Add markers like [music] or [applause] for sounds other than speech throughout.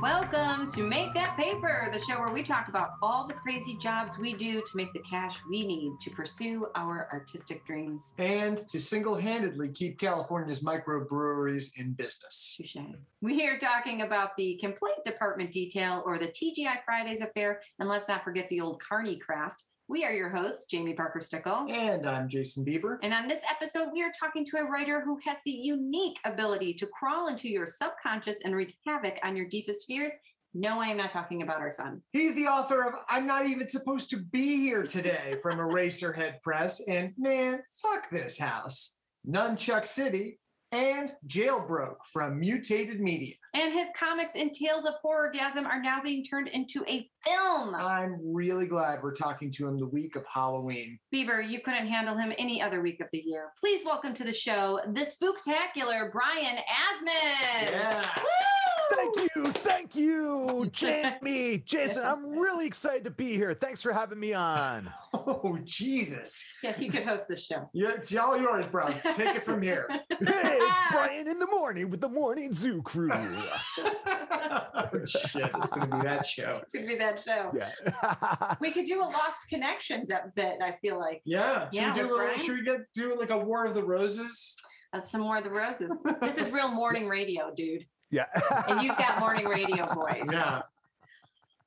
Welcome to Make That Paper, the show where we talk about all the crazy jobs we do to make the cash we need to pursue our artistic dreams. and to single-handedly keep California's microbreweries in business. Touche. We are talking about the complaint department detail or the TGI Fridays affair, and let's not forget the old Carney craft. We are your hosts, Jamie Parker Stickle. And I'm Jason Bieber. And on this episode, we are talking to a writer who has the unique ability to crawl into your subconscious and wreak havoc on your deepest fears. No, I am not talking about our son. He's the author of I'm Not Even Supposed to Be Here Today from Eraserhead Press and Man, Fuck This House, Nunchuck City, and Jailbroke from Mutated Media. And his comics and tales of horrorgasm are now being turned into a film. I'm really glad we're talking to him the week of Halloween. Beaver, you couldn't handle him any other week of the year. Please welcome to the show the spooktacular Brian Asman. Yeah. Woo! Thank you, thank you, [laughs] Jamie, Jason. I'm really excited to be here. Thanks for having me on. Oh, Jesus. Yeah, you could host this show. Yeah, it's all yours, bro. Take it from here. [laughs] Hey, it's Brian in the morning with the Morning Zoo Crew. [laughs] oh, shit. It's going to be that show. It's gonna be that show. Yeah. We could do a Lost Connections ep- bit. I feel like Yeah. Should Yeah, we do a little, Brian? should we get do like a War of the Roses? that's some more of the roses. This is real morning radio, dude. Yeah. And you've got [laughs] morning radio voice. Yeah.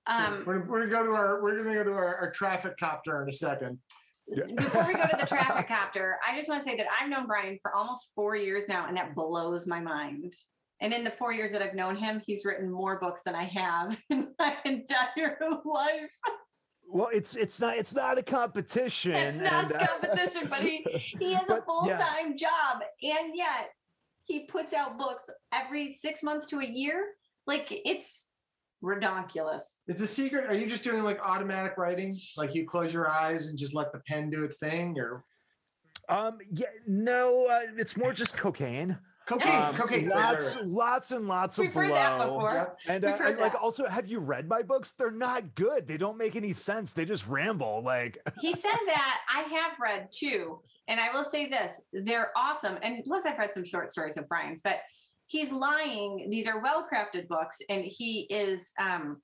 Um, we're, we're gonna go to our we're gonna go to our, our traffic copter in a second. Yeah. Before we go to the traffic copter, I just want to say that I've known Brian for almost four years now, and that blows my mind. And in the four years that I've known him, he's written more books than I have [laughs] in my entire life. Well, it's it's not it's not a competition. It's not and, a uh, competition, but he he has a [laughs] But, full yeah. time job, and yet he puts out books every six months to a year. Like it's redonkulous. Is the secret? Are you just doing like automatic writing? Like you close your eyes and just let the pen do its thing, or Um, yeah, no, uh, it's more just cocaine. cocaine? Um, cocaine. lots, lots and lots We've of heard that blow. before. Yep. And, We've uh, heard and, like also, have you read my books? They're not good. They don't make any sense. They just ramble. Like, He said that I have read two, and I will say this: they're awesome. And plus, I've read some short stories of Brian's, but he's lying. These are well crafted books, and he is um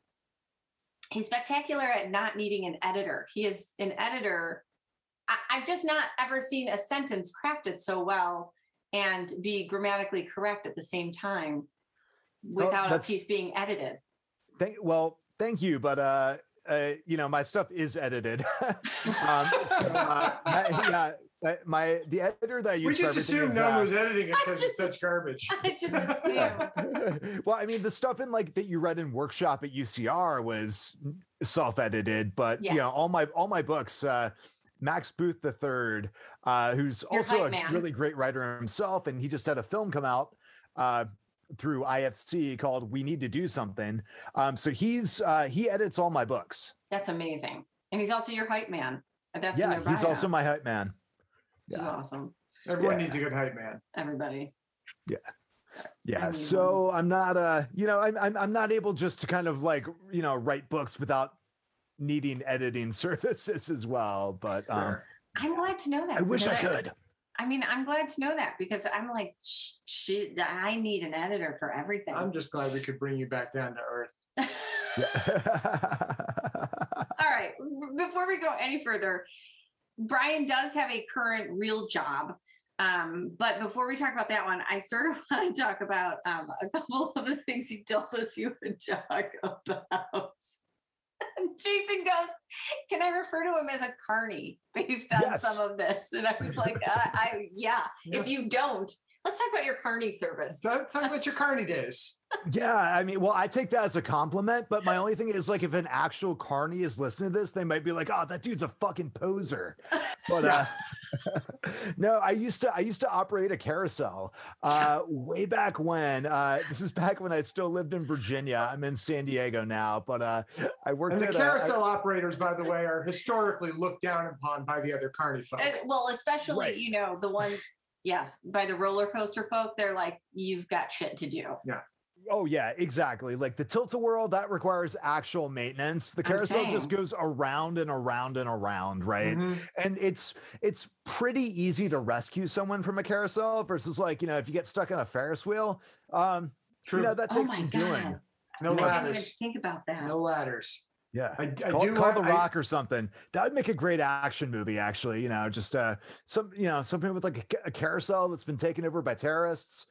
he's spectacular at not needing an editor. He is an editor. I, I've just not ever seen a sentence crafted so well and be grammatically correct at the same time without a that's- piece being edited. thank, well, thank you, but uh, uh, you know, my stuff is edited. [laughs] um, so, uh, [laughs] yeah, my the editor that I We use for just everything assumed is, no one uh, was editing it because it's such garbage. [laughs] I just [laughs] assume. [laughs] well, I mean, the stuff in like that you read in workshop at UCR was self-edited, but you know, all my all my books, uh, Max Booth the third, uh, who's Your also a man. really great writer himself, and he just had a film come out uh, through IFC called "We Need to Do Something." Um, so he's uh, he edits all my books. That's amazing. And he's also your hype man. That's yeah, he's also my hype man. Which Yeah. awesome. Everyone Yeah. needs a good hype man. Everybody. Yeah, need so I'm not uh you know I'm, I'm I'm not able just to kind of like you know write books without needing editing [laughs] services as well. But um, Sure. I'm glad to know that. I wish I could. I mean, I'm glad to know that because I'm like, sh- I need an editor for everything. I'm just glad we could bring you back down to earth. [laughs] [laughs] All right. Before we go any further, Brian does have a current real job. Um, but before we talk about that one, I sort of [laughs] want to talk about um, a couple of the things he told us you would talk about. [laughs] Jason goes, Can I refer to him as a carny based on Yes. some of this? And I was like, [laughs] uh, I. Yeah. If you don't, let's talk about your carny service. Talk, talk about your carny days. [laughs] yeah, I mean, well, I take that as a compliment, but my only thing is like if an actual carny is listening to this, they might be like, "Oh, that dude's a fucking poser." But uh, [laughs] no, I used to I used to operate a carousel uh, [laughs] way back when. Uh, this is back when I still lived in Virginia. I'm in San Diego now, but uh, I worked And the at a- I- carousel operators, by the way, are historically looked down upon by the other carny folk. Uh, well, especially, Right. you know, the ones, yes, by the roller coaster folk, they're like, You've got shit to do. Yeah. Oh yeah, exactly. Like the tilt-a-whirl that requires actual maintenance. The carousel just goes around and around and around, right? Mhm. And it's it's pretty easy to rescue someone from a carousel versus like, you know, if you get stuck on a Ferris wheel, um, True. you know, that Oh takes my some doing. God. no I didn't even ladders. think about that. No ladders. Yeah. I, I call, do call have- the I- rock or something that would make a great action movie actually you know just uh some you know something with like a, a carousel that's been taken over by terrorists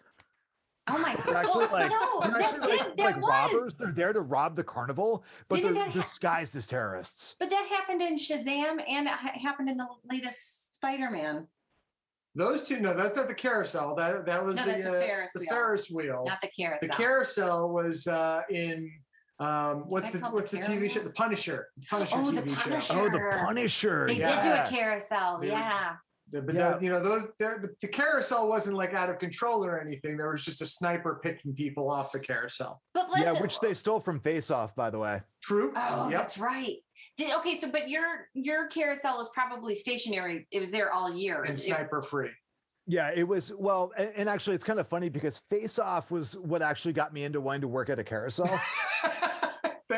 Oh my they're actually well, [laughs] like no, they're actually did, like, that like was. robbers they're there to rob the carnival but Didn't they're that ha- disguised as terrorists But that happened in Shazam and it ha- happened in the latest Spider-Man, Those two, no, that's not the carousel. That that was No, the that's the uh, Ferris the wheel. Ferris wheel. not the carousel. The carousel was uh, in um, what's the what's the TV show? The Punisher. Punisher Oh, the TV Punisher. show. oh the punisher They yeah. did do a carousel, They yeah. The- But Yeah. the, you know, those the, the carousel wasn't like out of control or anything. There was just a sniper picking people off the carousel. But let's yeah which they stole from face off by the way True. Oh, yep. that's right. Did, okay, so but your your carousel was probably stationary. It was there all year. And It- sniper free. yeah it was well and, and actually it's kind of funny because face off was what actually got me into wanting to work at a carousel [laughs]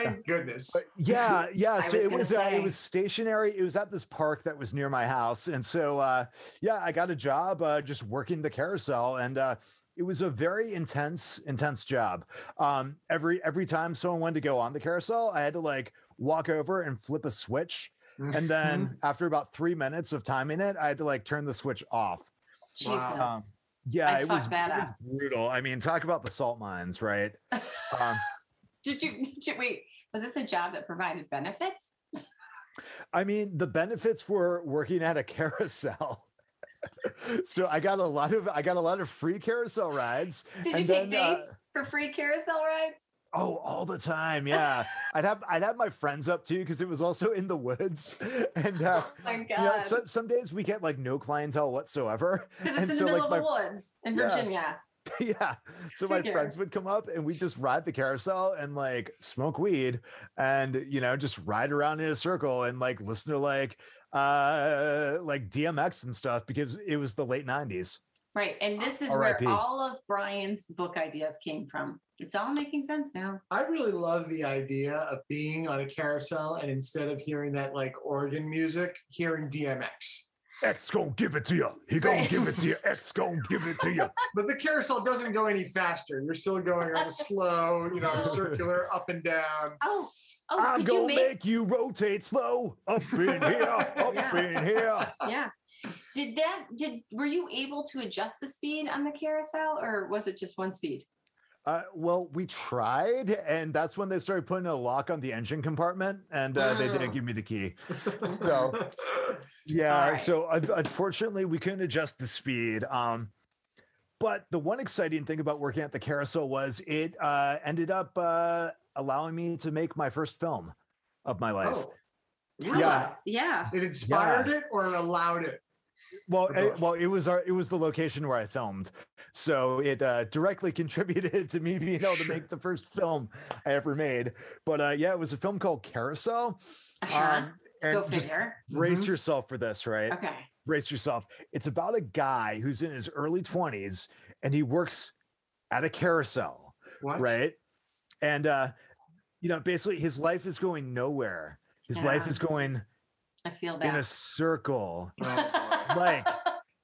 Thank goodness. But yeah, [laughs] yeah. So was it was uh, say. it was stationary. It was at this park that was near my house, and so uh, yeah, I got a job uh, just working the carousel, and uh, it was a very intense, intense job. Um, every every time someone wanted to go on the carousel, I had to like walk over and flip a switch, and then [laughs] after about three minutes of timing it, I had to like turn the switch off. Jesus. Wow. Um, Yeah, I it was, that it was brutal. I mean, talk about the salt mines, right? [laughs] um, did you did you wait? Was this a job that provided benefits? I mean, the benefits were working at a [laughs] carousel. so I got a lot of I got a lot of free carousel rides. Did you And take then, uh, dates for free carousel rides? Oh, all the time. Yeah. [laughs] I'd have I'd have my friends up too because it was also in the woods. [laughs] And uh Oh my you know, god. so, some days we get like no clientele whatsoever. Because and it's in so, the middle like, of the woods in Virginia. yeah. [laughs] So my Figure. friends would come up and we just ride the carousel and like smoke weed and you know just ride around in a circle and like listen to like uh like DMX and stuff because it was the late 90s. Right. And this is R.I.P.. where all of Brian's book ideas came from. It's all making sense now. I really love the idea of being on a carousel and instead of hearing that like organ music, hearing DMX. X gonna give it to you. He gonna Right. give it to you. X gonna give it to you. [laughs] But the carousel doesn't go any faster. You're still going on a slow, you know, [laughs] circular up and down. Oh, oh, I'm did gonna make, make you rotate slow up in here, up [laughs] Yeah. in here. yeah. Did that did were you able to adjust the speed on the carousel or was it just one speed? Uh, well, we tried, and that's when they started putting a lock on the engine compartment, and uh, they didn't give me the key. So, [laughs] Yeah, Alright. so un- unfortunately, we couldn't adjust the speed. Um, but the one exciting thing about working at the carousel was it uh, ended up uh, allowing me to make my first film of my life. oh, Tell Yeah. Yeah. it inspired it or allowed it? Well, eh, well, it was our, it was the location where I filmed, so it uh, directly [laughs] contributed to me being able to make the first film I ever made. But uh, yeah, it was a film called Carousel. Uh-huh. Um, and Go figure. brace Mhm. yourself for this, right? Okay. brace yourself. It's about a guy who's in his early 20s and he works at a carousel, What? right? And uh, you know, basically his life is going nowhere. His life is going I feel that in a circle, Oh, [laughs] like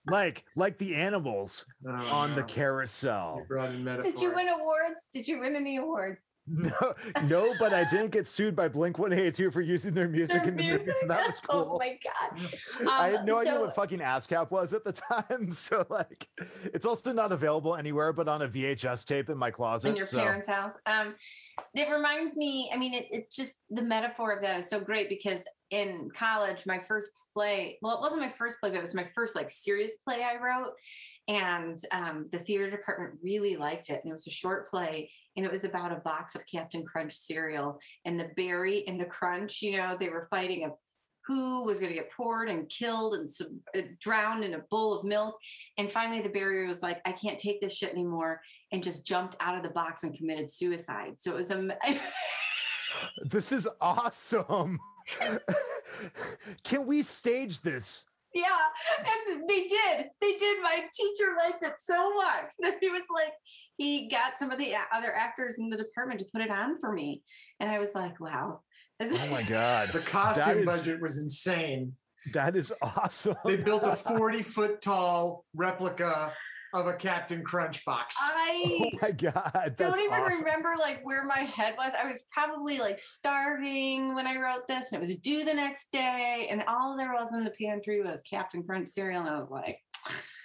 like like the animals oh, on the carousel. You brought in. Did you win awards? Did you win any awards? No, no, but I didn't get sued by Blink 182 for using their [laughs] music Their in the movie, so that was [laughs] cool. Oh my god. [laughs] I Um, had no idea what fucking ASCAP was at the time. So like it's also not available anywhere but on a VHS tape in my closet. in your so parents' house. Um, it reminds me. I mean, it, it just the metaphor of that is so great because in college, my first play. Well, it wasn't my first play, but it was my first like serious play I wrote. And um, the theater department really liked it. And it was a short play, and it was about a box of Captain Crunch cereal and the berry and the crunch. You know, they were fighting a who was going to get poured and killed and sub- uh, drowned in a bowl of milk. And finally, the barrier was like, I can't take this shit anymore, and just jumped out of the box and committed suicide. So it was a. [laughs] this is awesome. [laughs] Can we stage this yeah, and they did. They did. My teacher liked it so much [laughs] that he was like, he got some of the other actors in the department to put it on for me, and I was like, wow. [laughs] Oh my god, The costume is- budget was insane. that is [laughs] awesome. They built a 40 foot tall replica of a Captain Crunch box. I [laughs] Oh my god, that's don't even awesome. remember like where my head was. I was probably like starving when I wrote this, and it was due the next day, and all there was in the pantry was Captain Crunch cereal, and I was like,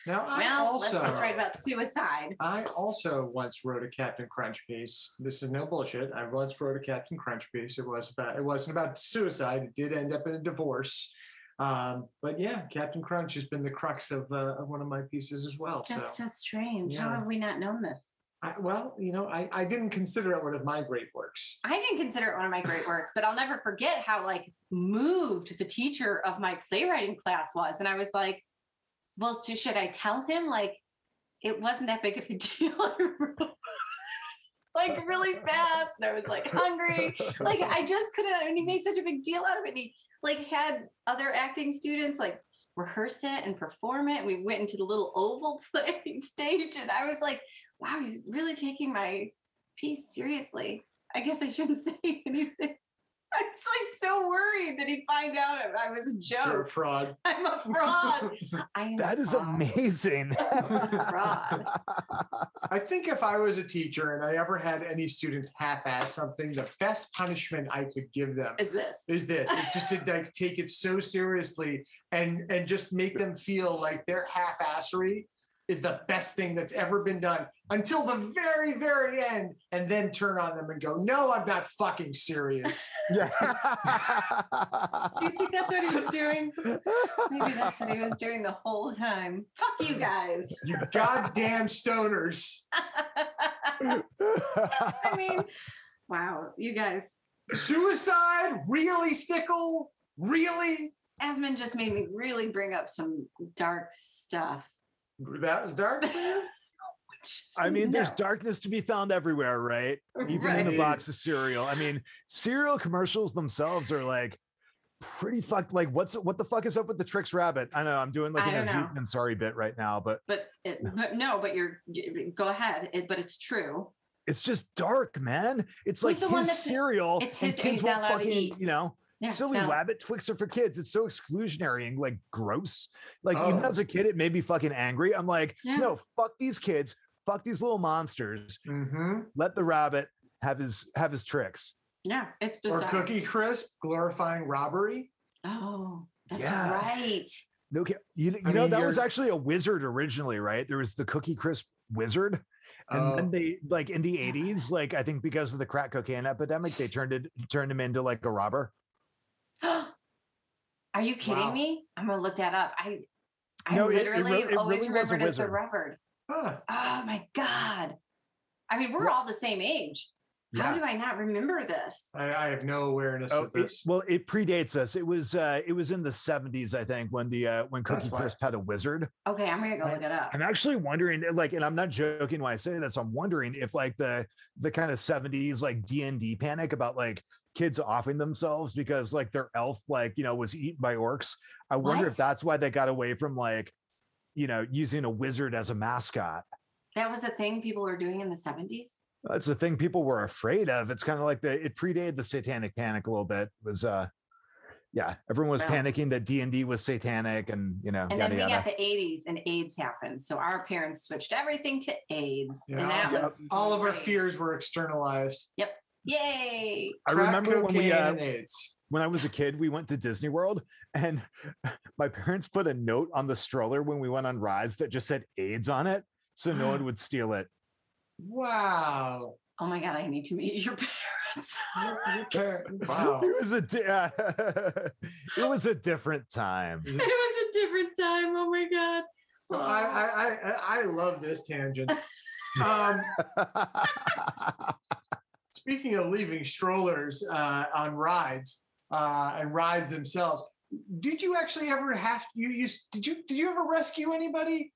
Now, I well, also. let's just write about suicide. I also once wrote a Captain Crunch piece. This is no bullshit. I once wrote a Captain Crunch piece. It was about it wasn't about suicide. It did end up in a divorce. Um, but yeah, Captain Crunch has been the crux of, uh, of one of my pieces as well. That's so, so strange. How have we not known this? I, well, you know, I, I didn't consider it one of my great works. I didn't consider it one of my great works, but I'll never forget how like moved the teacher of my playwriting class was. And I was like, well, should I tell him like it wasn't that big of a [laughs] deal? Like really fast. And I was like hungry. Like I just couldn't and he made such a big deal out of it. And he like had other acting students like rehearse it and perform it. We went into the little oval [laughs] playing stage and I was like, wow, he's really taking my piece seriously. I guess I shouldn't [laughs] say anything. [laughs] I was like so worried that he'd find out I was a joke. You're a joke. fraud. [laughs] I'm a fraud. I am That a is fraud. amazing. [laughs] fraud. I think if I was a teacher and I ever had any student half-ass something, the best punishment I could give them Is this? is this is just to like take it so seriously and and just make them feel like their half-assery is the best thing that's ever been done until the very very end and then turn on them and go no i'm not fucking serious [laughs] [laughs] Do you think that's what he was doing? Maybe that's what he was doing the whole time. Fuck you guys. you goddamn stoners [laughs] I mean, wow, you guys. suicide really stickle really Asman just made me really bring up some dark stuff. That was dark for you? [laughs] I mean, there's darkness to be found everywhere, right? Even in a Right. box of cereal. I mean, cereal commercials themselves are like pretty fucked. Like, what's what the fuck is up with the Trix Rabbit? I know I'm doing like I an don't as know. you've been sorry bit right now, but But, uh, it, but no, but you're go ahead. It, but it's true. it's just dark, man. It's like Who's the one his that's- cereal, it's his and kids won't fucking, eat. you know. Yeah, Silly no. rabbit Trix are for kids. It's so exclusionary and like gross. Like even Oh. as a kid, it made me fucking angry. I'm like, Yeah. no, fuck these kids, fuck these little monsters. hmm Let the rabbit have his have his Trix. Yeah, it's or cookie crisp glorifying robbery Oh, that's Yeah. right. No, ki- you, you I know mean, that was you're- actually a wizard originally, right? There was the Cookie Crisp wizard, and Oh. then they like in the '80s, like I think because of the crack cocaine epidemic, they turned it turned him into like a robber. Are you kidding Wow. me? I'm gonna look that up. I I No, it- it literally re- it always really remembered as the wizard. Reverend. Huh. Oh my god. I mean, we're Well- all the same age. How Yeah. do I not remember this? I, I have no awareness Oh, of it- this. well, it predates us. It was uh, it was in the '70s, I think, when the uh, when Cookie why. Crisp had a wizard. Okay, I'm gonna go I- look it up. I'm actually wondering, like, and I'm not joking when I say this. I'm wondering if like the the kind of 70s like D and D panic about like kids offing themselves because like their elf like you know was eaten by orcs. I wonder if that's why they got away from like you know using a wizard as a mascot. That was a thing people were doing in the 70s. That's a thing people were afraid of. It's kind of like the it predated the satanic panic a little bit. It was uh yeah, everyone was Well- panicking that D and D was satanic and you know And yada then we yada. got the 80s and AIDS happened. So our parents switched everything to AIDS. Yeah, and that Yep. was All of our fears were externalized. Yay. I Crack remember when we cocaine uh, AIDS. when I was a kid, we went to Disney World and [laughs] my parents put a note on the stroller when we went on rides that just said AIDS on it. So no one [gasps] would steal it. Wow. Oh my God, I need to meet your [laughs] parents. Your- your parent- Wow. It was a di- [laughs] it was a different time. it was a different time. Oh my God. Well, I, I, I, I love this tangent. Um, speaking of leaving strollers uh, on rides uh, and rides themselves, did you actually ever have you used? Did you did you ever rescue anybody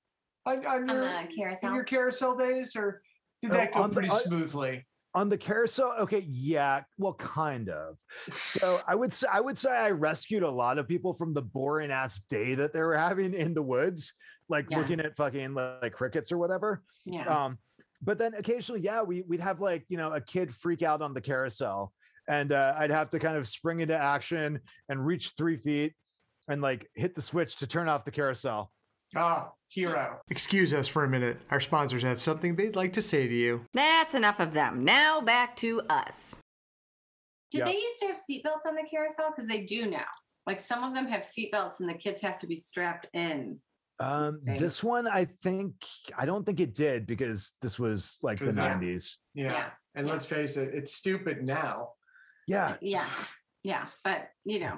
on, on On your the in carousel. your carousel days, or did Oh, that go on the- pretty on- smoothly? on the carousel okay yeah well kind of so i would say i would say i rescued a lot of people from the boring ass day that they were having in the woods like Yeah. looking at fucking like crickets or whatever Yeah. um but then occasionally yeah we, we'd have like you know a kid freak out on the carousel and uh, i'd have to kind of spring into action and reach three feet and like hit the switch to turn off the carousel Ah, hero. Excuse us for a minute. Our sponsors have something they'd like to say to you. That's enough of them. Now back to us. Did Yeah. they used to have seatbelts on the carousel? Because they do now. Like some of them have seatbelts and the kids have to be strapped in. Um Same. this one i think i don't think it did because this was like the Yeah. 90s Yeah. Yeah. And Yeah. let's face it, it's stupid now. yeah Yeah. Yeah. But, you know,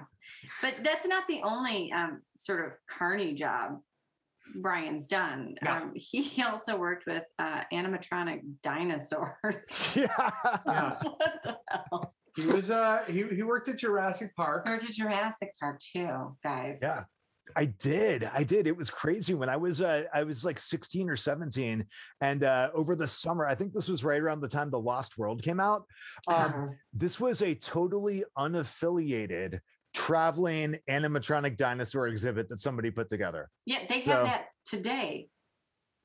but that's not the only um, sort of carny job Brian's done. No. Um, he [laughs] also worked with uh, animatronic dinosaurs. [laughs] [laughs] yeah Yeah. what the hell? He was uh he, he worked at Jurassic Park. Worked at Jurassic Park too, guys. Yeah. I did. I did. It was crazy when I was uh, I was like 16 or 17 and uh over the summer, I think this was right around the time The Lost World came out. Um Uh-huh. this was a totally unaffiliated traveling animatronic dinosaur exhibit that somebody put together. Yeah, they So- have that today.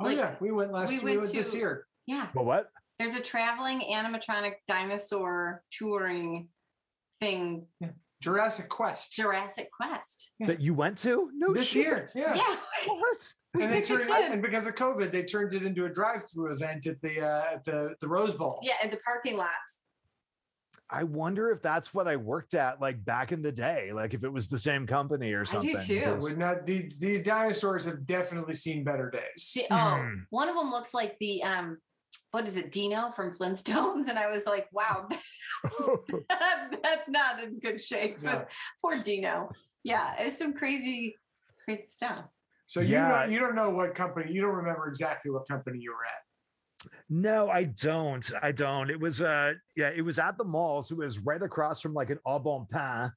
oh like, yeah, we went last we we went went, this year. Yeah. Well, what? There's a traveling animatronic dinosaur touring thing, Jurassic Quest. Jurassic Quest. That you went to? No this shit. year. Yeah. Yeah. What? we And they turned kid. and because of COVID, they turned it into a drive-through event at the uh, at the the Rose Bowl. Yeah, at the parking lots. I wonder if that's what I worked at like back in the day, like if it was the same company or something. I do too. because- Would not these these dinosaurs have definitely seen better days. See, oh, Mm. one of them looks like the um, what is it, Dino from Flintstones? [laughs] And I was like, wow, [laughs] that's not in good shape. Yeah. But poor Dino. Yeah, it's some crazy, crazy stuff. So you Yeah. don't you don't know what company you don't remember exactly what company you were at. No, I don't. I don't. It was uh yeah, it was at the mall. So it was right across from like an au bon pain.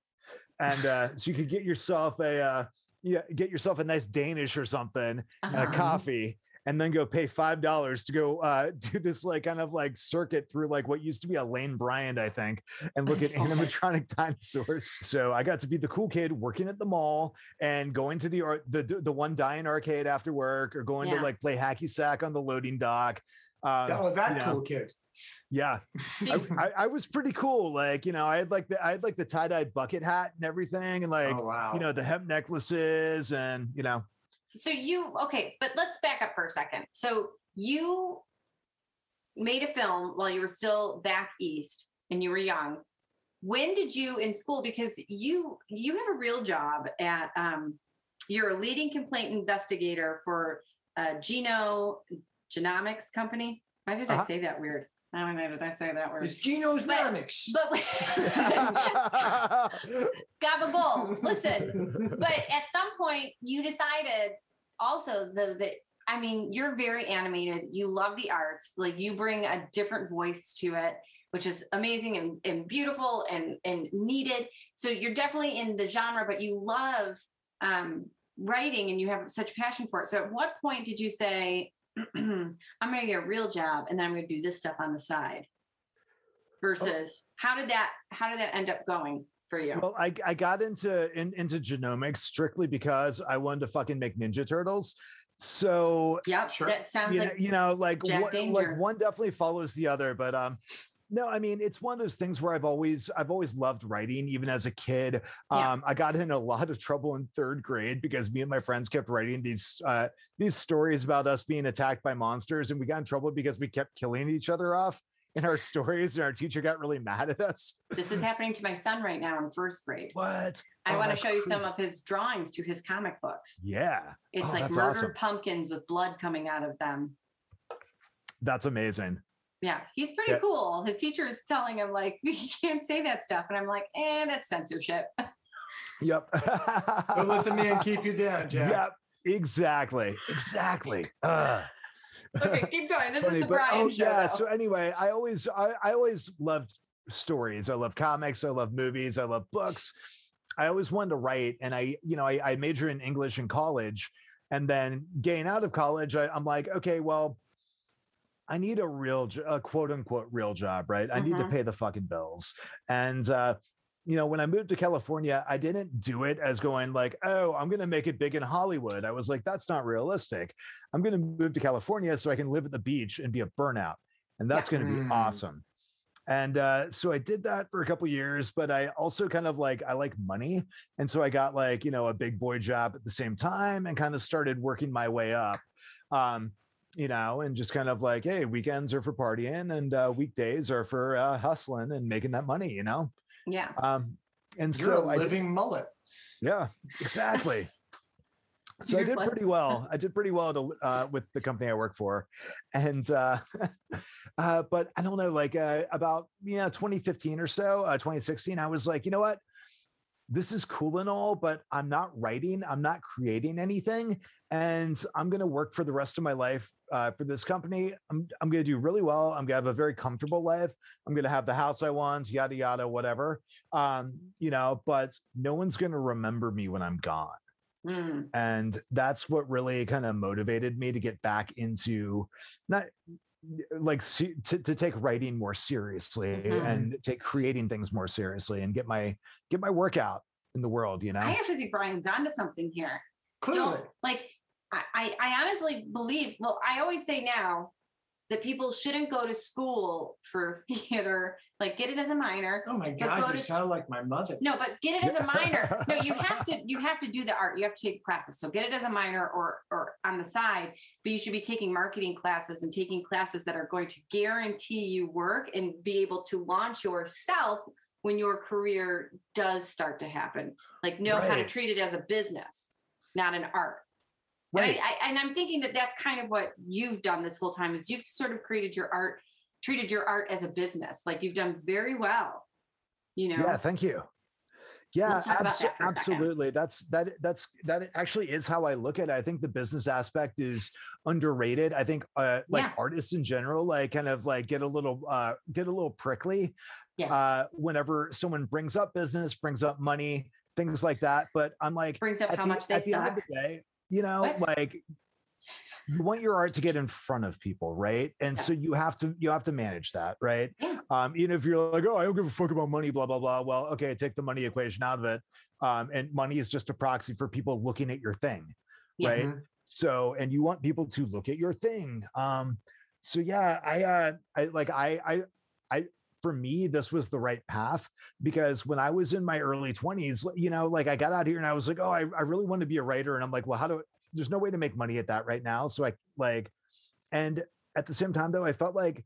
And uh [laughs] so you could get yourself a uh yeah, get yourself a nice Danish or something and a Uh-huh. coffee and then go pay five dollars to go uh [laughs] do this like kind of like circuit through like what used to be a Lane Bryant, I think, and look at [laughs] Okay. animatronic [laughs] dinosaurs. So I got to be the cool kid working at the mall and going to the ar- the the one dying arcade after work or going Yeah. to like play hacky sack on the loading dock. Um, oh, that you know, cool kid. yeah, I, I, I was pretty cool. Like, you know, I had like the I had like the tie dye bucket hat and everything, and like oh wow. you know the hemp necklaces, and you know, so you okay, but let's back up for a second. So you made a film while you were still back east and you were young. When did you in school? Because you you have a real job at um, you're a leading complaint investigator for uh, Geno Genomics Company. Why did I Uh-huh. say that weird? I don't know. Did I say that word? it's Geno's But-. But Gabagool, [laughs] listen. But [laughs] at some point, you decided also though that I mean, you're very animated. You love the arts. Like you bring a different voice to it, which is amazing and, and beautiful and and needed. So you're definitely in the genre, but you love um, writing and you have such passion for it. So at what point did you say, [clears throat] I'm going to get a real job and then I'm going to do this stuff on the side? Versus how did that how did that end up going for you? well, I I got into in, into genomics strictly because I wanted to fucking make Ninja Turtles. So yeah, Sure. that sounds you know, like you know like Danger. like one definitely follows the other but um no i mean it's one of those things where i've always i've always loved writing even as a kid Yeah. um i got in a lot of trouble in third grade because me and my friends kept writing these uh these stories about us being attacked by monsters and we got in trouble because we kept killing each other off in our [laughs] stories and our teacher got really mad at us this is happening to my son right now in first grade. what I Oh, want to show you some of his drawings to his comic books. yeah It's Oh, like murdered awesome. pumpkins with blood coming out of them. that's amazing Yeah, he's pretty Yeah. cool. His teacher is telling him like, [laughs] "You can't say that stuff," and I'm like, "Eh, that's censorship." yep [laughs] Don't let the man keep you down, [laughs] Jack. Yep, exactly, exactly. Ugh. okay, keep going. This funny, is the but- Brian oh, show. yeah. though. So anyway, I always, I, I always loved stories. I love comics. I love movies. I love books. I always wanted to write, and I, you know, I, I majored in English in college, and then getting out of college, I, I'm like, okay, well, I need a real, a quote unquote real job, right? I need to Mhm. pay the fucking bills. And, uh, you know, when I moved to California, I didn't do it as going like, oh, I'm going to make it big in Hollywood. I was like, that's not realistic. I'm going to move to California so I can live at the beach and be a burnout. And that's going to be Mm. awesome. And uh, so I did that for a couple years, but I also kind of like, I like money. And so I got like, you know, a big boy job at the same time and kind of started working my way up. Um, you know, and just kind of like, hey, weekends are for partying and uh, weekdays are for uh, hustling and making that money, you know? Yeah. Um, and You're so a I, living mullet. yeah, exactly. [laughs] so I You're did blessed. pretty well. I did pretty well to, uh, with the company I work for, and uh, [laughs] uh, but I don't know, like uh, about you know 2015 or so, uh, 2016, I was like, you know what, this is cool and all, but I'm not writing, I'm not creating anything, and I'm gonna work for the rest of my life uh, for this company. I'm I'm gonna do really well. I'm gonna have a very comfortable life. I'm gonna have the house I want, yada yada, whatever. Um, you know, but no one's gonna remember me when I'm gone Mm. and that's what really kind of motivated me to get back into not like to, to take writing more seriously Mhm. and take creating things more seriously and get my get my work out in the world you know I actually think Brian's onto something here. Clearly. Don't like I, I I honestly believe, well, I always say now that people shouldn't go to school for [laughs] theater, like get it as a minor. Oh my God, go you to- sound like my mother. No, but get it as a [laughs] minor. No, you have to you have to do the art. You have to take classes. So get it as a minor or or on the side, but you should be taking marketing classes and taking classes that are going to guarantee you work and be able to launch yourself when your career does start to happen. Like know how to treat it as a business, not an art. And, right I, I, and I'm thinking that that's kind of what you've done this whole time is you've sort of created your art, treated your art as a business. Like you've done very well. You know, yeah thank you yeah Let's talk about abso- that for a second. absolutely that's that that's that actually is how i look at it i think the business aspect is underrated i think uh like Yeah. artists in general like kind of like get a little uh get a little prickly yes. uh, whenever someone brings up business, brings up money, things like that. But I'm like, brings up how the, much they at the end of the day, you know, What? like you want your art to get in front of people, right? And so you have to you have to manage that, right? Yeah. Um, even if you're like, oh, I don't give a fuck about money, blah blah blah. Well, okay, take the money equation out of it. Um, and money is just a proxy for people looking at your thing, Yeah. right? Mhm. so and you want people to look at your thing um so yeah i uh i like i i i for me this was the right path because when i was in my early 20s you know like i got out here and i was like oh i, I really want to be a writer and i'm like well how do there's no way to make money at that right now so i like and at the same time though i felt like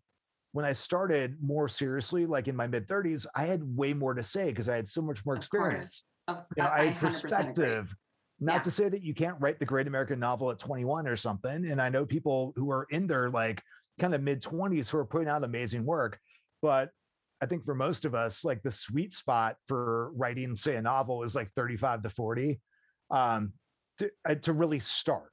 when i started more seriously like in my mid 30s i had way more to say because i had so much more Of experience Of- you know, I I had 100% agree. perspective. Not Yeah. to say that you can't write the great American novel at 21 or something. And I know people who are in their like kind of mid 20s who are putting out amazing work. But I think for most of us, like the sweet spot for writing, say, a novel is like 35 to 40 um, to, uh, to really start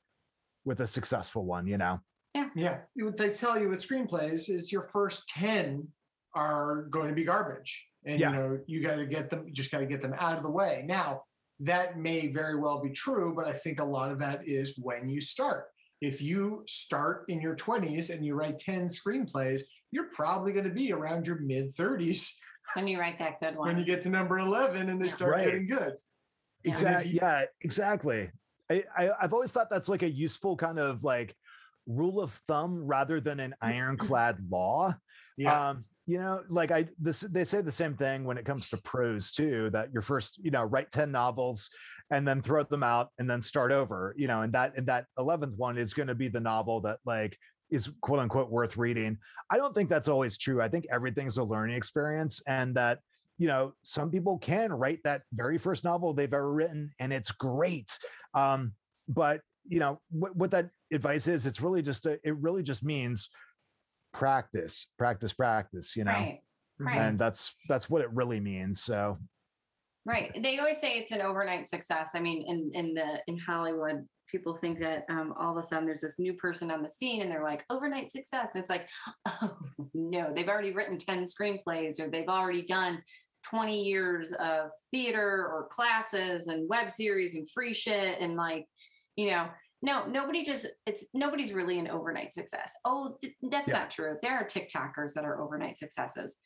with a successful one, you know? Yeah. Yeah. What they tell you with screenplays is your first 10 are going to be garbage. And Yeah. you know, you got to get them, you just got to get them out of the way. Now, that may very well be true, but I think a lot of that is when you start. If you start in your 20s and you write 10 screenplays, you're probably going to be around your mid 30s when you write that good one. [laughs] when you get to number 11 and they start Right. getting good. Exactly. you- Yeah, exactly. I, I I've always thought that's like a useful kind of like rule of thumb rather than an ironclad law. Yeah. Um, you know, like I this they say the same thing when it comes to prose too, that your first, you know, write 10 novels and then throw them out and then start over, you know, and that and that 11th one is going to be the novel that like is quote unquote worth reading. I don't think that's always true. I think everything's a learning experience and that you know, some people can write that very first novel they've ever written and it's great. Um, but you know, what, what that advice is, it's really just a, it really just means practice, practice, practice, you know, right. Right. and that's, that's what it really means. So Right. They always say it's an overnight success. I mean, in in the in Hollywood, people think that um, all of a sudden there's this new person on the scene and they're like overnight success. And it's like, [laughs] oh no, they've already written 10 screenplays or they've already done 20 years of theater or classes and web series and free shit and like, you know, no, nobody just it's nobody's really an overnight success. Oh, th- that's Yeah. not true. There are TikTokers that are overnight successes,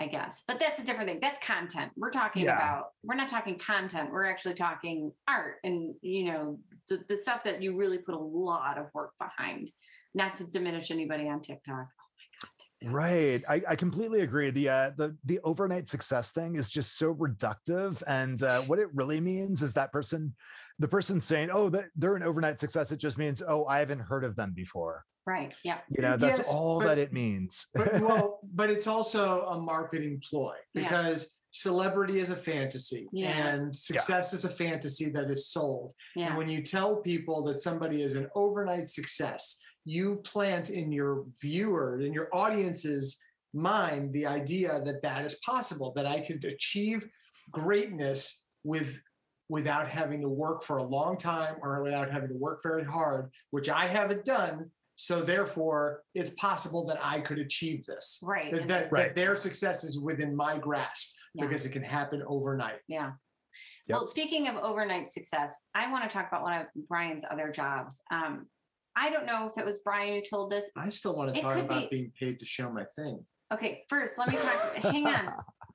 I guess. But that's a different thing. That's content. We're talking Yeah. about we're not talking content. We're actually talking art and you know the, the stuff that you really put a lot of work behind. Not to diminish anybody on TikTok. Oh my god, TikTok. Right. I, I completely agree. The uh the the overnight success thing is just so reductive. And uh what it really means is that person, the person saying, Oh, that they're an overnight success, it just means, oh, I haven't heard of them before. Right. Yeah. You know, that's Yes, all but- that it means. but [laughs] well, but it's also a marketing ploy Yeah. because celebrity is a fantasy Yeah. and success is a fantasy that is sold. Yeah. And when you tell people that somebody is an overnight success, you plant in your viewer, in your audience's mind, the idea that that is possible, that I could achieve greatness with without having to work for a long time or without having to work very hard, which I haven't done. So therefore, it's possible that I could achieve this. Right. That, that, Right. that their success is within my grasp Yeah. because it can happen overnight. Yeah. Yep. Well, speaking of overnight success, I want to talk about one of Brian's other jobs. Um, I don't know if it was Brian who told this. I still want to It talk about be- being paid to show my thing. Okay, first, let me talk. [laughs] hang on.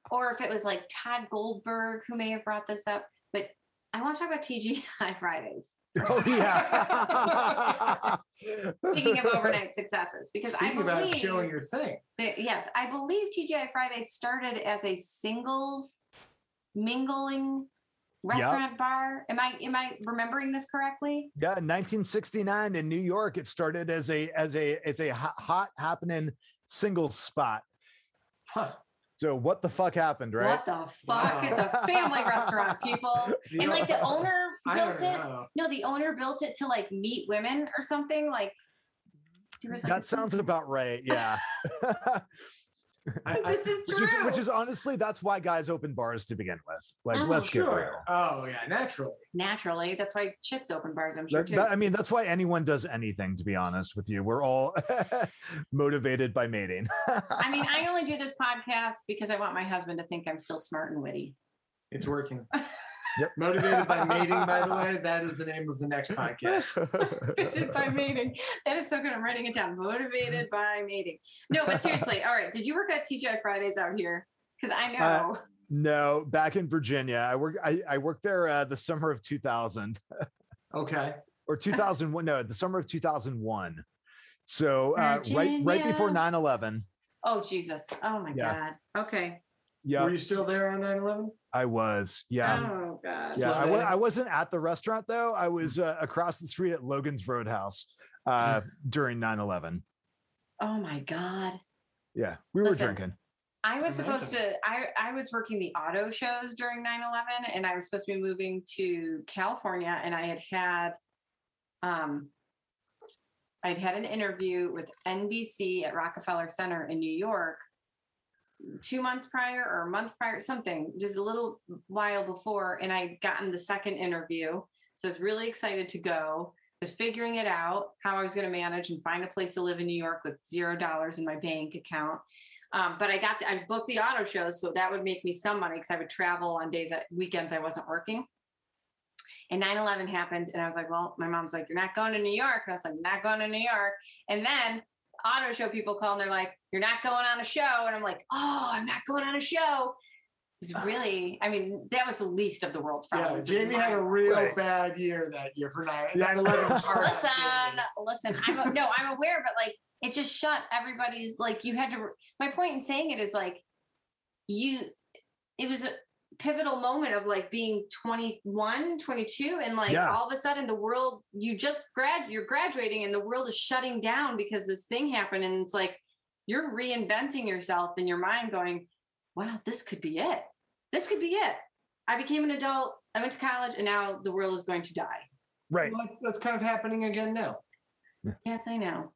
Or if it was like Tod Goldberg who may have brought this up, but I want to talk about TGI Fridays. [laughs] oh yeah. [laughs] Speaking of overnight successes, because Speaking I about believe showing your thing. that- yes, I believe TGI Fridays started as a singles mingling restaurant bar. Am I am I remembering this correctly? Yeah, in 1969 in New York, it started as a as a as a hot, hot happening single spot. Huh. So what the fuck happened, right? What the fuck? It's a family [laughs] restaurant, people. And like the owner built it. know. No, the owner built it to like meet women or something. Like like That sounds about right. Yeah. [laughs] I- I- this is which true. is which is honestly that's why guys open bars to begin with. Like, Mhm. let's get real. Oh yeah, naturally. naturally. That's why chicks open bars. I'm sure That- too. that- I mean, that's why anyone does anything. To be honest with you, we're all [laughs] motivated by mating. I mean, [laughs] I only do this podcast because I want my husband to think I'm still smart and witty. It's working. Yep. Motivated by mating, by the way. That is the name of the next podcast. Motivated by mating. That is so good. I'm writing it down. Motivated by mating. No, but seriously. All right. Did you work at TGI Fridays out here? Because I know. Uh, no, back in Virginia, I work. I, I worked there uh, the summer of 2000 Okay. or 2001. no, the summer of 2001. So uh, right right before 9/11. oh Jesus. Oh my Yeah. God. Okay. Yeah, Were you still there on 9 11? I was. Yeah. Oh God. Yeah, I, Slow wa- down. I wasn't at the restaurant though. I was uh, across the street at Logan's Roadhouse uh, during 9/11. Oh my God. Yeah, we were drinking. I was supposed to I I was working the auto shows during 9/11 and I was supposed to be moving to California and I had had um I'd had an interview with NBC at Rockefeller Center in New York 2 months prior or a month prior something just a little while before and I'd gotten the second interview so I was really excited to go was figuring it out how I was going to manage and find a place to live in New York with zero dollars in my bank account um, but I got I booked the auto shows, so that would make me some money because I would travel on days at weekends I wasn't working. And 9-11 happened, and I was like, Well, my mom's like, You're not going to New York. And I was like, Not going to New York. And then auto show people call and they're like, You're not going on a show. And I'm like, Oh, I'm not going on a show. It was uh, really, I mean, that was the least of the world's Yeah, problems. Jamie had a real Right. bad year that year for 9 Yeah. 11 was hard. on listen, listen. I'm a, no, I'm aware, but like it just shut everybody's like you had to. My point in saying it is like you. It was a pivotal moment of like being 21, 22, and like Yeah. all of a sudden the world you just grad you're graduating and the world is shutting down because this thing happened and it's like you're reinventing yourself in your mind, going, "Wow, this could be it. This could be it." I became an adult. I went to college, and now the world is going to die. Right. Well, that's kind of happening again now. Yes, I know.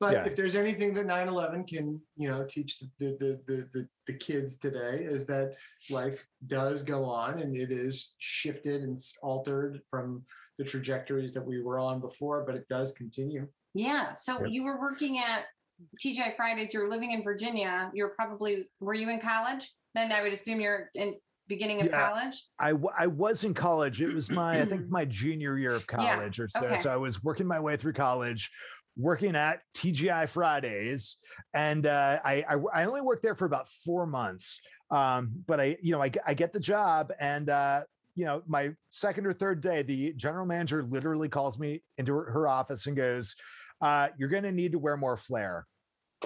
But Yeah. if there's anything that 9/11 can, you know, teach the the, the the the the kids today is that life does go on and it is shifted and altered from the trajectories that we were on before, but it does continue. Yeah. So Yep. you were working at TGI Fridays. You were living in Virginia. You're probably were you in college? Then I would assume you're in beginning of Yeah. college? I, w- I was in college. It was my, I think [clears throat] my junior year of Yeah, college or so. okay. So I was working my way through college, working at TGI Fridays. And uh, I, I, I only worked there for about four months. Um, but I, you know, I, g- I get the job and, uh, you know, my second or third day, the general manager literally calls me into her, her office and goes, uh, you're going to need to wear more flair.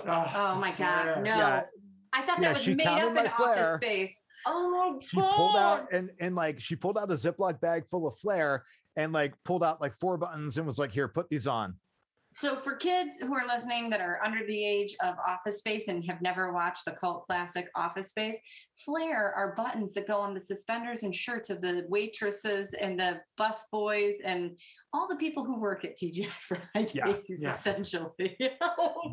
Oh my Flair. God. No. Yeah. I thought Yeah, that was she made counted up my in office flare. space. Oh my god. she pulled out and and like she pulled out a Ziploc bag full of flair and like pulled out like four buttons and was like, "Here, put these on." So for kids who are listening that are under the age of Office Space and have never watched the cult classic Office Space, flare are buttons that go on the suspenders and shirts of the waitresses and the bus boys and all the people who work at TGI [laughs] Fridays, yeah. yeah. essentially. [laughs]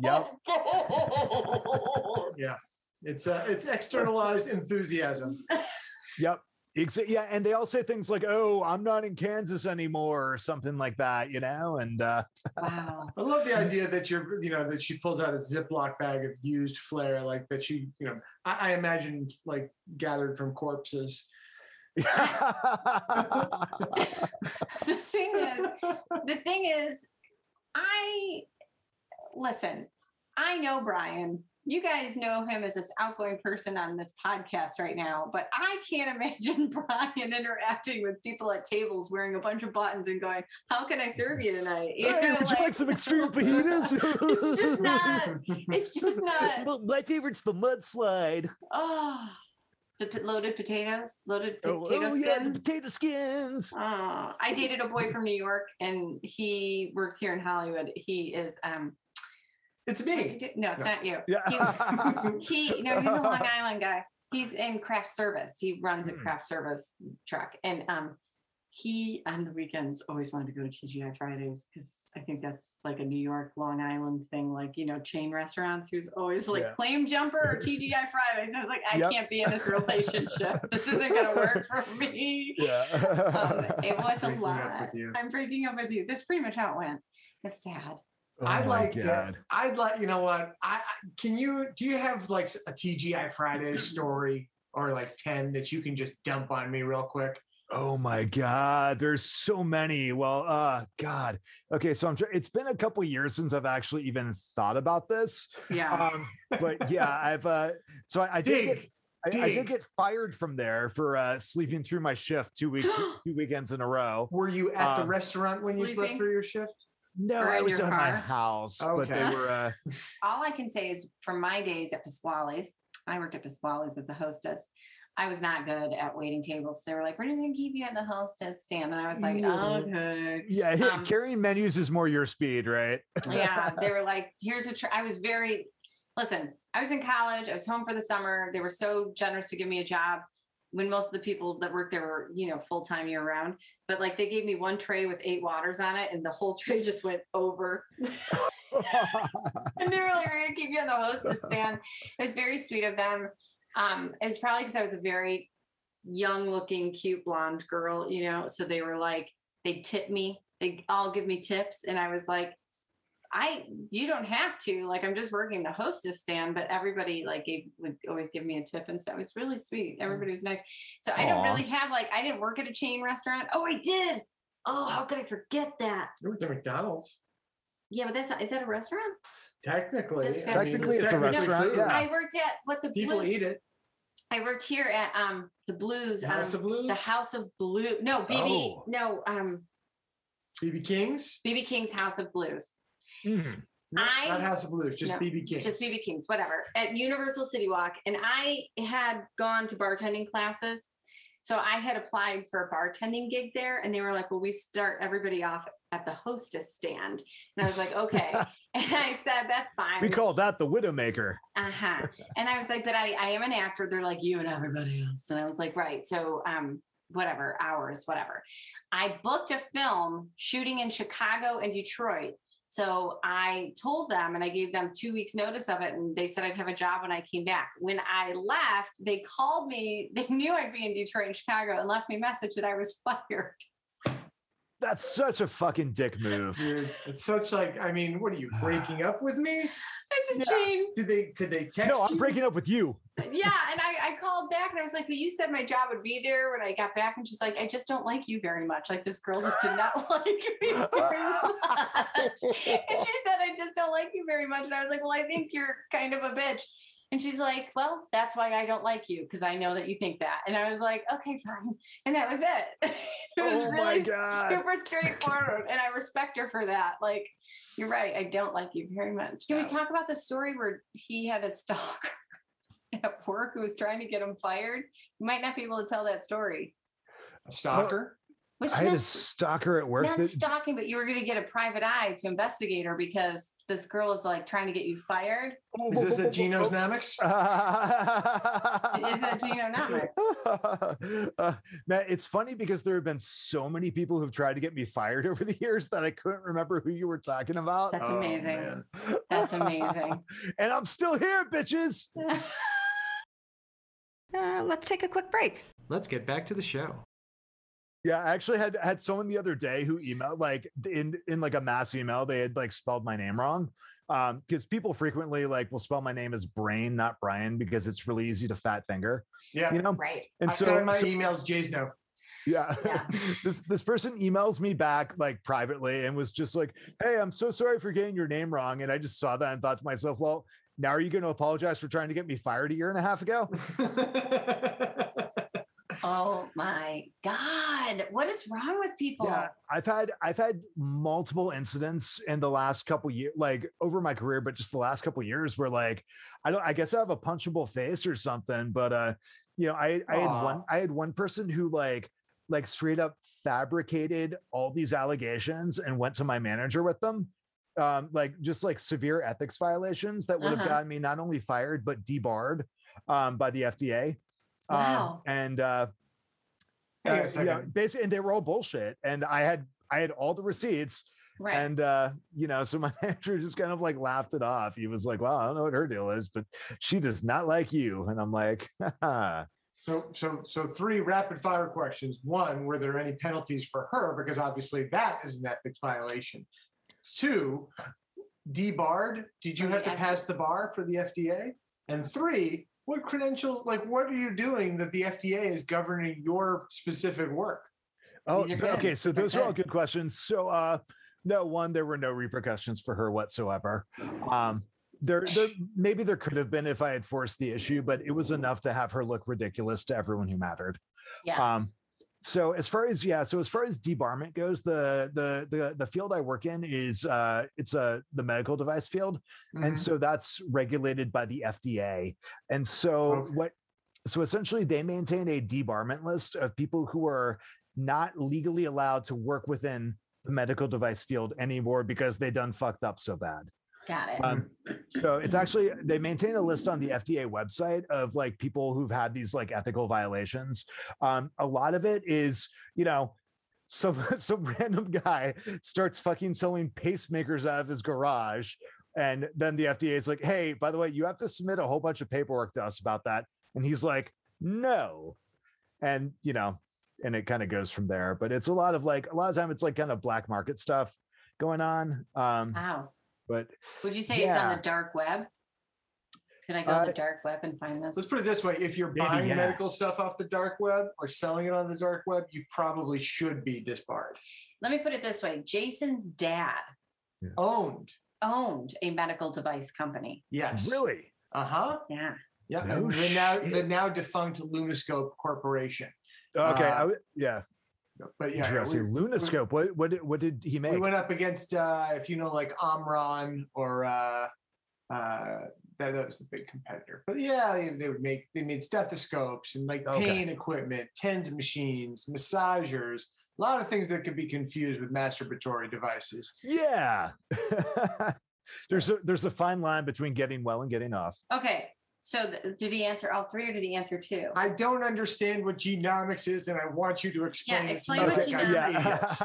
Yep. [laughs] Yeah. It's uh, it's externalized enthusiasm. Yep. Exa- yeah, and they all say things like, "Oh, I'm not in Kansas anymore," or something like that, you know. And uh, wow. I love the idea that you're, you know, that she pulls out a Ziploc bag of used flair, like that she, you know, I, I imagine it's like gathered from corpses. [laughs] the thing is, the thing is, I listen, I know Brian. You guys know him as this outgoing person on this podcast right now, but I can't [laughs] imagine Brian interacting with people at tables wearing a bunch of buttons and going, How can I serve you tonight? You Hey, know, would you like some extreme fajitas? [laughs] it's just not, it's just not, [laughs] Well, My favorite's the mudslide. oh, the loaded potatoes, loaded Oh, potato oh, yeah, the potato skins. Oh, I dated a boy from New York and he works here in Hollywood. He is um It's me. do? no, it's No. not you. Yeah. [laughs] He no, he's a Long Island guy. He's in craft service. He runs a Hmm. craft service truck. And um he on the weekends always wanted to go to TGI Fridays because I think that's like a New York, Long Island thing, like you know, chain restaurants. He was always like Yeah. claim jumper or TGI Fridays. And I was like, I Yep. can't be in this relationship. this isn't gonna work for [laughs] me. Um, yeah. it was a Breaking up lot. I'm breaking up with you. That's pretty much how it went. It's sad. Oh I'd my like to. I'd like. You know what? I, I can you. Do you have like a TGI Fridays [clears throat] story or like ten that you can just dump on me real quick? Oh my God, there's so many. Well, uh, God. Okay, so I'm. tr- It's been a couple years since I've actually even thought about this. Yeah. Um, but yeah, [laughs] I've. uh So I, I did get. I, I did get fired from there for uh, sleeping through my shift two weeks, [gasps] two weekends in a row. Were you at the Um, restaurant when you slept through your shift? No, Or I was your at my car? house, but they Okay. were. Uh, [laughs] All I can say is from my days at Pasquale's, I worked at Pasquale's as a hostess. I was not good at waiting tables. They were like, we're just going to keep you at the hostess stand. And I was like, Yeah. okay. yeah, Um, carrying menus is more your speed, right? [laughs] yeah they were like here's a tr-. i was very listen i was in college i was home for the summer they were so generous to give me a job when most of the people that worked there were you know full-time year round but like they gave me one tray with eight waters on it and the whole [laughs] tray just went over. [laughs] And they were like we're gonna keep you on the hostess stand? It was very sweet of them. Um it was probably because i was a very young looking cute blonde girl you know so they were like they tip me they all give me tips and i was like I you don't have to like I'm just working the hostess stand, but everybody like gave, would always give me a tip and stuff. It was really sweet. Everybody was nice. So I don't really have like I didn't work at a chain restaurant. Oh, I did. Oh, how could I forget that? You worked at McDonald's. Yeah, but that's not, is that a restaurant? Technically, That's I mean, Technically, it's a restaurant, food. yeah. I worked at what the People Blues. eat it. I worked here at um the Blues. The House um, of Blues. the House of Blue. No, BB. Oh. No, um BB King's. BB King's House of Blues. Mm. No, I- not House of Blues, just No, BB King's. just BB King's, whatever, at Universal City Walk. And I had gone to bartending classes. So I had applied for a bartending gig there, and they were like, Well, we start everybody off at the hostess stand. And I was like, Okay. [laughs] and I said, That's fine. We call that the Widowmaker. uh-huh. And I was like, But I, I am an actor. They're like, You and everybody else. And I was like, Right. So, um, whatever, hours, whatever. I booked a film shooting in Chicago and Detroit. So I told them and I gave them two weeks notice of it. And they said I'd have a job when I came back. When I left, they called me. [laughs] They knew I'd be in Detroit and Chicago and left me a message that I was [laughs] fired. That's such a fucking dick move. Dude, it's such like I mean, what are you [sighs] breaking up with me? It's a Yeah. Gene. Did they? Could they text? No, I'm you? breaking up with you. Yeah, and I, I called back and I was like, "Well, you said my job would be there when I got back," and she's like, "I just don't like you very much. Like this girl just did not [laughs] like me very much." [laughs] and she said, "I just don't like you very much," and I was like, "Well, I think you're kind of a bitch." And she's like, "Well, that's why I don't like you because I know that you think that." And I was like, "Okay, fine," and that was it. [laughs] it was Oh really God. super straightforward, and I respect her for that. Like, you're right. I don't like you very much. Can we talk about the story where he had a stalker [laughs] at work who was trying to get him fired? You might not be able to tell that story. A stalker. Which I had a not, stalker at work. not that- stalking, but you were going to get a private eye to investigate her because this girl is like trying to get you fired. Is this a Geno's Nomics? Is it Genonomics? uh, [laughs] man, it's funny because there have been so many people who've tried to get me fired over the years that I couldn't remember who you were talking about. That's Oh, amazing. man. That's amazing. [laughs] and I'm still here, bitches. [laughs] Uh, let's take a quick break. Let's get back to the show. Yeah, I actually had had someone the other day who emailed like in in like a mass email, they had like spelled my name wrong. Um, because people frequently like will spell my name as Brain, not Brian, because it's really easy to fat finger, Yeah. you know. right. And I so, send my so- emails. Jay's no. yeah, Yeah. [laughs] this this person emails me back like privately and was just like, "Hey, I'm so sorry for getting your name wrong." And I just saw that and thought to myself, "Well, now are you going to apologize for trying to get me fired a year and a half ago?" [laughs] Oh my God. What is wrong with people? Yeah, I've had I've had multiple incidents in the last couple years, like over my career, but just the last couple years where like I don't I guess I have a punchable face or something, but uh, you know, I I had one I had one person who like like straight up fabricated all these allegations and went to my manager with them. Um, like just like severe ethics violations that would have Uh-huh. gotten me not only fired but debarred um, by the FDA. Wow. Um, and uh, Hang uh, you know, basically, and they were all bullshit. And I had I had all the receipts, Right. and uh, you know, so my [laughs] manager just kind of like laughed it off. He was like, "Well, I don't know what her deal is, but she does not like you." And I'm like, [laughs] So, so, so three rapid fire questions. One, were there any penalties for her? Because obviously that is an ethics violation. Two, debarred. Did you have to pass the bar for the FDA? And three, what credential, like, what are you doing that the FDA is governing your specific work? "Oh, These are th- good. okay." So those are all good. good questions. So, uh, no, one, there were no repercussions for her whatsoever. Um, there, there maybe there could have been if I had forced the issue, but it was enough to have her look ridiculous to everyone who mattered. yeah. Um, so as far as yeah, so as far as debarment goes, the the the the field I work in is uh it's a the medical device field, and Mhm. so that's regulated by the FDA. And so Okay. what so essentially they maintain a debarment list of people who are not legally allowed to work within the medical device field anymore because they done fucked up so bad. Got it. Um, so it's actually they maintain a list on the FDA website of like people who've had these like ethical violations. Um, a lot of it is, you know, some [laughs] some random guy starts fucking selling pacemakers out of his garage, and then the FDA is like, "Hey, by the way, you have to submit a whole bunch of paperwork to us about that," and he's like, "No," and you know, and it kind of goes from there. But it's a lot of like a lot of time it's like kind of black market stuff going on. Um, wow. But Would you say it's on the dark web? Could I go to Uh, the dark web and find this? Let's put it this way: if you're Maybe, buying yeah. medical stuff off the dark web or selling it on the dark web, you probably should be disbarred. Let me put it this way Jason's dad Owned. owned a medical device company. Yes. really. Uh huh. Yeah. Yeah. No the now the now defunct Lunoscope Corporation. Okay, Uh, w- yeah, But yeah, interesting. we, Lunoscope. What what what did he make? we make? went up against uh, if you know like Omron or uh, uh, that, that was the big competitor. But yeah, they, they would make they made stethoscopes and like Okay. pain equipment, tens machines, massagers, a lot of things that could be confused with masturbatory devices. yeah. [laughs] there's a there's a fine line between getting well and getting off. Okay. So th- did he answer all three or did he answer two? I don't understand what genomics is, and I want you to explain. it to explain what like I'm genomics idiots.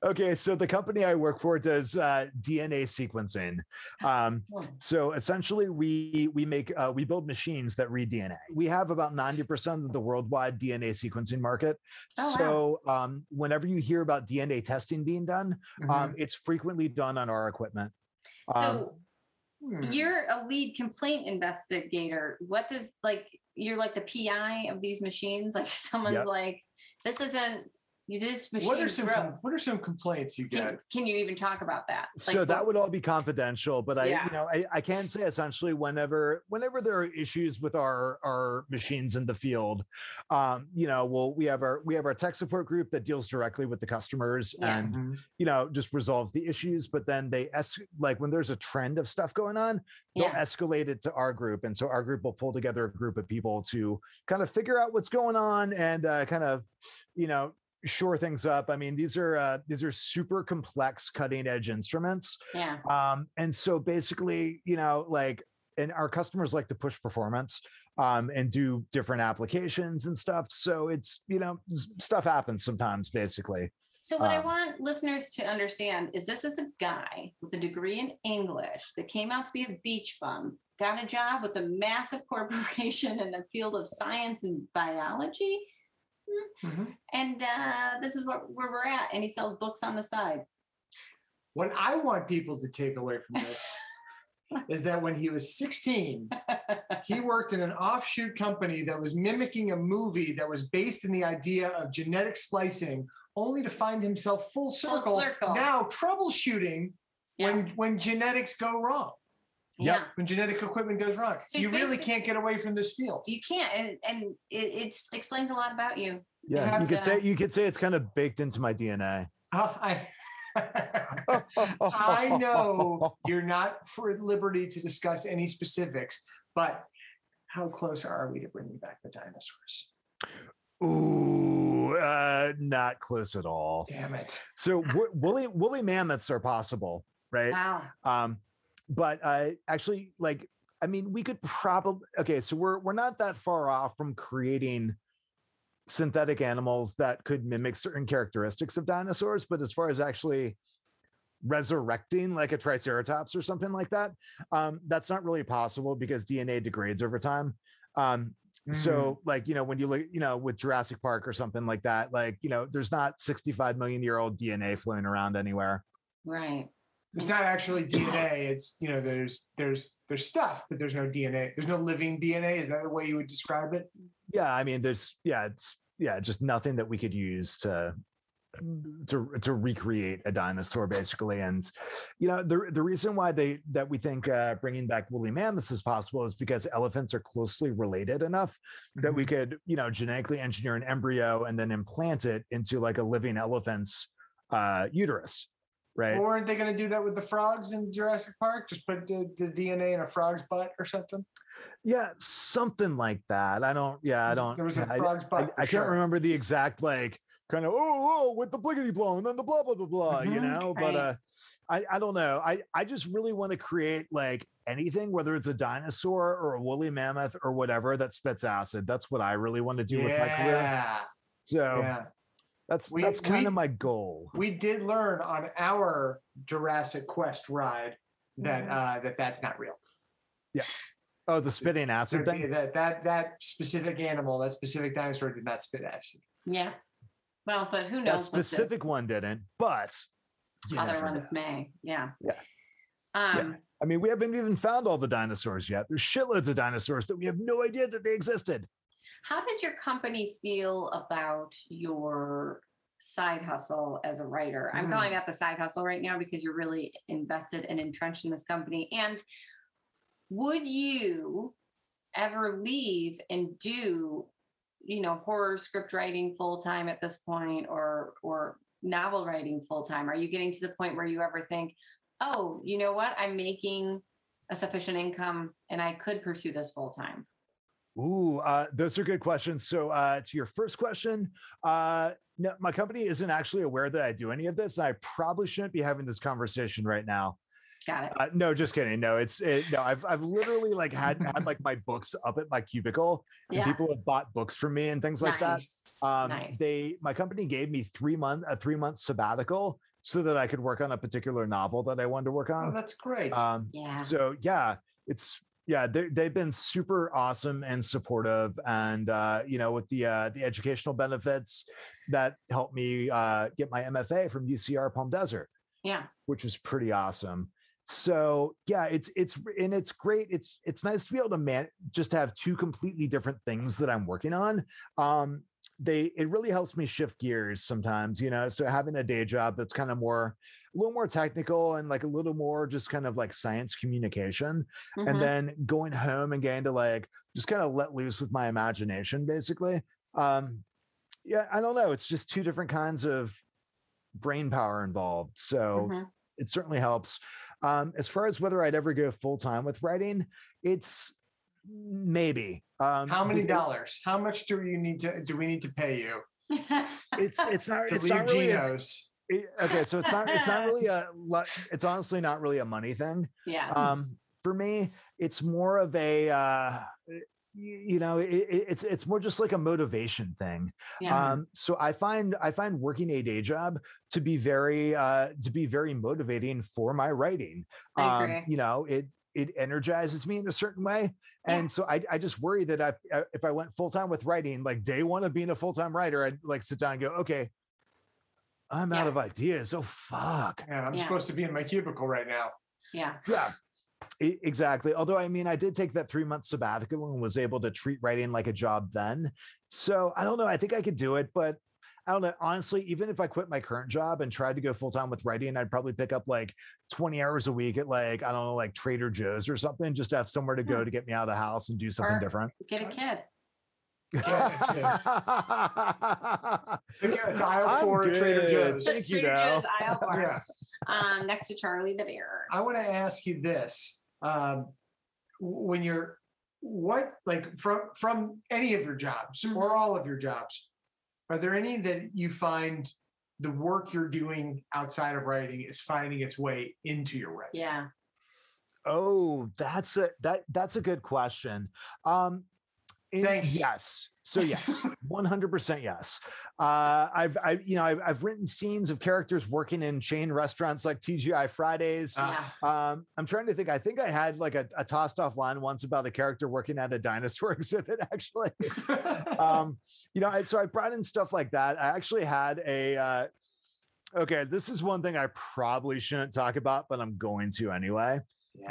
[laughs] okay, so the company I work for does uh, DNA sequencing. Um, Hmm. so essentially, we we make uh, we build machines that read DNA. We have about ninety percent of the worldwide DNA sequencing market. Oh, wow. so um, whenever you hear about DNA testing being done, Mhm. um, it's frequently done on our equipment. Um, So Hmm. you're a lead complaint investigator. What does like you're like the PI of these machines? [laughs] Like someone's Yep. like, this isn't you this machine what are some broke. com- what are some complaints you get? Can, can you even talk about that? so that what- would all be confidential but i Yeah. you know I, I can say essentially whenever whenever there are issues with our our machines in the field um you know well we have our we have our tech support group that deals directly with the customers Yeah. and Mhm. you know just resolves the issues but then they es- like when there's a trend of stuff going on they'll Yeah. escalate it to our group and so our group will pull together a group of people to kind of figure out what's going on and uh, kind of you know shore things up i mean these are uh, these are super complex cutting edge instruments yeah. um and so basically you know like and our customers like to push performance um and do different applications and stuff so it's you know stuff happens sometimes basically So what I Um, want listeners to understand is this is a guy with a degree in English that came out to be a beach bum, got a job with a massive [laughs] corporation in the field of science and biology. Hmm. Mhm. And uh, this is what where we're at. And he sells books on the side. What I want people to take away from this [laughs] is that when he was 16, [laughs] he worked in an offshoot company that was mimicking a movie that was based in the idea of genetic splicing, only to find himself full circle, circle. now troubleshooting Yeah. when when genetics go wrong, Yep. Yeah. when genetic equipment goes wrong. So you really can't get away from this field. You can't. And, and it, it explains a lot about you. yeah have you could to- say you could say it's kind of baked into my dna Uh, I, [laughs] I know [laughs] you're not for liberty to discuss any specifics, but how close are we to bringing back the dinosaurs? Ooh, uh, not close at all. Damn it. So wo- woolly woolly mammoths are possible, right? Wow. Um, but uh, actually, like, I mean, we could probably okay. So we're we're not that far off from creating synthetic animals that could mimic certain characteristics of dinosaurs. But as far as actually resurrecting like a triceratops or something like that, um, that's not really possible because DNA degrades over time. Um, so like you know when you look you know with jurassic park or something like that like you know there's not 65 million year old dna floating around anywhere Right. It's not actually DNA. It's you know, there's there's there's stuff, but there's no DNA. There's no living DNA. Is that the way you would describe it? yeah i mean there's yeah it's yeah just nothing that we could use to to to recreate a dinosaur basically and you know the the reason why they that we think uh, bringing back woolly mammoths is possible is because elephants are closely related enough that we could you know genetically engineer an embryo and then implant it into like a living elephant's uh uterus right. Or weren't they going to do that with the frogs in Jurassic Park? Just put the, the DNA in a frog's butt or something? yeah something like that. I don't yeah i don't There was a I- frog's I, butt. I for can't remember the exact like kind of oh, oh with the bliggity blow and then the blah blah blah blah you Mhm, know? But uh I, I don't know. I, I just really want to create like anything whether it's a dinosaur or a woolly mammoth or whatever that spits acid. That's what i really want to do with my career. Yeah, so yeah. That's We- that's kind we- of my goal We did learn on our Jurassic Quest ride that Mhm. uh, that that's not real. Yeah. Oh the spitting acid So thing that that that specific animal, that specific dinosaur, did not spit acid. Yeah. Well, but who knows? that what the specific one didn't but other never know. ones may. Yeah. Yeah. Um, I mean, we haven't even found all the dinosaurs yet. There's shitloads of dinosaurs that we have no idea that they existed. How does your company feel about your side hustle as a writer? I'm Mm. calling that the side hustle right now because you're really invested and entrenched in this company. And would you ever leave and do, you know, horror script writing full time at this point or or novel writing full time? Are you getting to the point where you ever think, oh, you know what? I'm making a sufficient income and I could pursue this full time? Ooh, uh, those are good questions. So, uh, to your first question, uh, no, my company isn't actually aware that I do any of this. I probably shouldn't be having this conversation right now. Got it. Uh, no, just kidding. No, it's it, no. I've I've literally like had had like my books up at my cubicle, and Yeah. people have bought books from me and things like that. Nice. Um, nice. They my company gave me three month a three month sabbatical so that I could work on a particular novel that I wanted to work Oh, on. that's great. Um, Yeah. so yeah it's yeah they, they've been super awesome and supportive and uh you know with the uh the educational benefits that helped me uh get my mfa from ucr palm desert Yeah. which was pretty awesome so yeah it's it's and it's great it's it's nice to be able to man just have two completely different things that i'm working on um they it really helps me shift gears sometimes you know so having a day job that's kind of more a little more technical and like a little more just kind of like science communication Mhm. and then going home and getting to like just kind of let loose with my imagination basically um yeah i don't know it's just two different kinds of brain power involved so Mhm. it certainly helps um as far as whether i'd ever go full time with writing it's maybe um How many dollars? How much do you need to do we need to pay you it's it's not to it's leave not really a- Geno's? It- okay so it's not it's not [laughs] really a it's honestly not really a money thing yeah. um for me it's more of a uh you know it, it- it's it's more just like a motivation thing yeah. um so i find i find working a day job to be very uh to be very motivating for my writing um you know it it energizes me in a certain way Yeah. and so I, I just worry that I, I- if i went full-time with writing like day one of being a full-time writer i'd like sit down and go okay i'm out of ideas oh fuck Yeah, I'm Yeah. supposed to be in my cubicle right now. yeah. yeah exactly although i mean i did take that three month sabbatical and was able to treat writing like a job then so i don't know i think i could do it but i don't know honestly even if i quit my current job and tried to go full time with writing i'd probably pick up like 20 hours a week at like i don't know like trader joe's or something just to have somewhere to go Hmm. to get me out of the house and do something Or- different Get a kid. Think it's aisle I'm four at Trader. Joe's. Thank you, Trader Joe's aisle four. Yeah. Um, next to Charlie the Bear. I want to ask you this. Um, when you're what like from from any of your jobs Mm-hmm. or all of your jobs, are there any that you find the work you're doing outside of writing is finding its way into your writing? Yeah. Oh, that's a that that's a good question. Um in- Thanks. yes. So yes, [laughs] 100% yes. Uh I've I you know I've, I've written scenes of characters working in chain restaurants like TGI Fridays. Ah. yeah. Um I'm trying to think I think I had like a, a tossed off line once about a character working at a dinosaur [laughs] exhibit actually. [laughs] um you know I- so i brought in stuff like that i actually had a uh okay this is one thing i probably shouldn't talk about but i'm going to anyway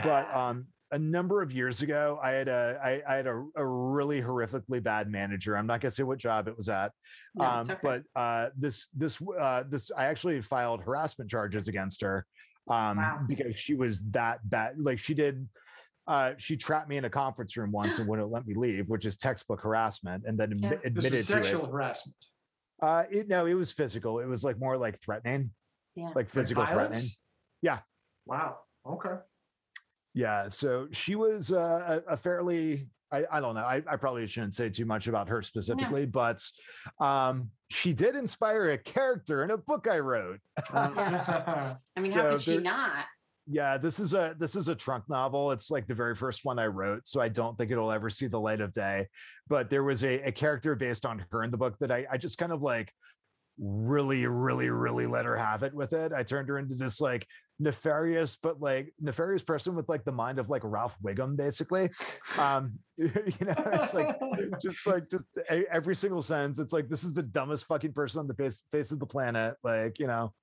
but um a number of years ago i had a i, I had a, a really horrifically bad manager i'm not going to say what job it was at No, um okay. but uh this this uh this i actually filed harassment charges against her um Wow. because she was that bad like she did uh, she trapped me in a conference room once and wouldn't let me leave, which is textbook harassment, and then Yeah. admi- this admitted was to it. sexual harassment. Uh, it, no, it was physical. It was like more like threatening, Yeah. like physical Like threatening. Yeah. Wow. Okay. Yeah. So she was uh, a, a fairly, I, I don't know. I, I probably shouldn't say too much about her specifically, but um, she did inspire a character in a book I wrote. [laughs] I mean, how Yeah, could she not? Yeah, this is a this is a trunk novel. It's like the very first one I wrote, so I don't think it'll ever see the light of day. But there was a, a character based on her in the book that I, I just kind of like really, really, really let her have it with it. I turned her into this like nefarious, but like nefarious person with like the mind of like Ralph Wiggum, basically. Um, [laughs] you know, it's like [laughs] just like just every single sentence. It's like this is the dumbest fucking person on the face face of the planet. Like you know,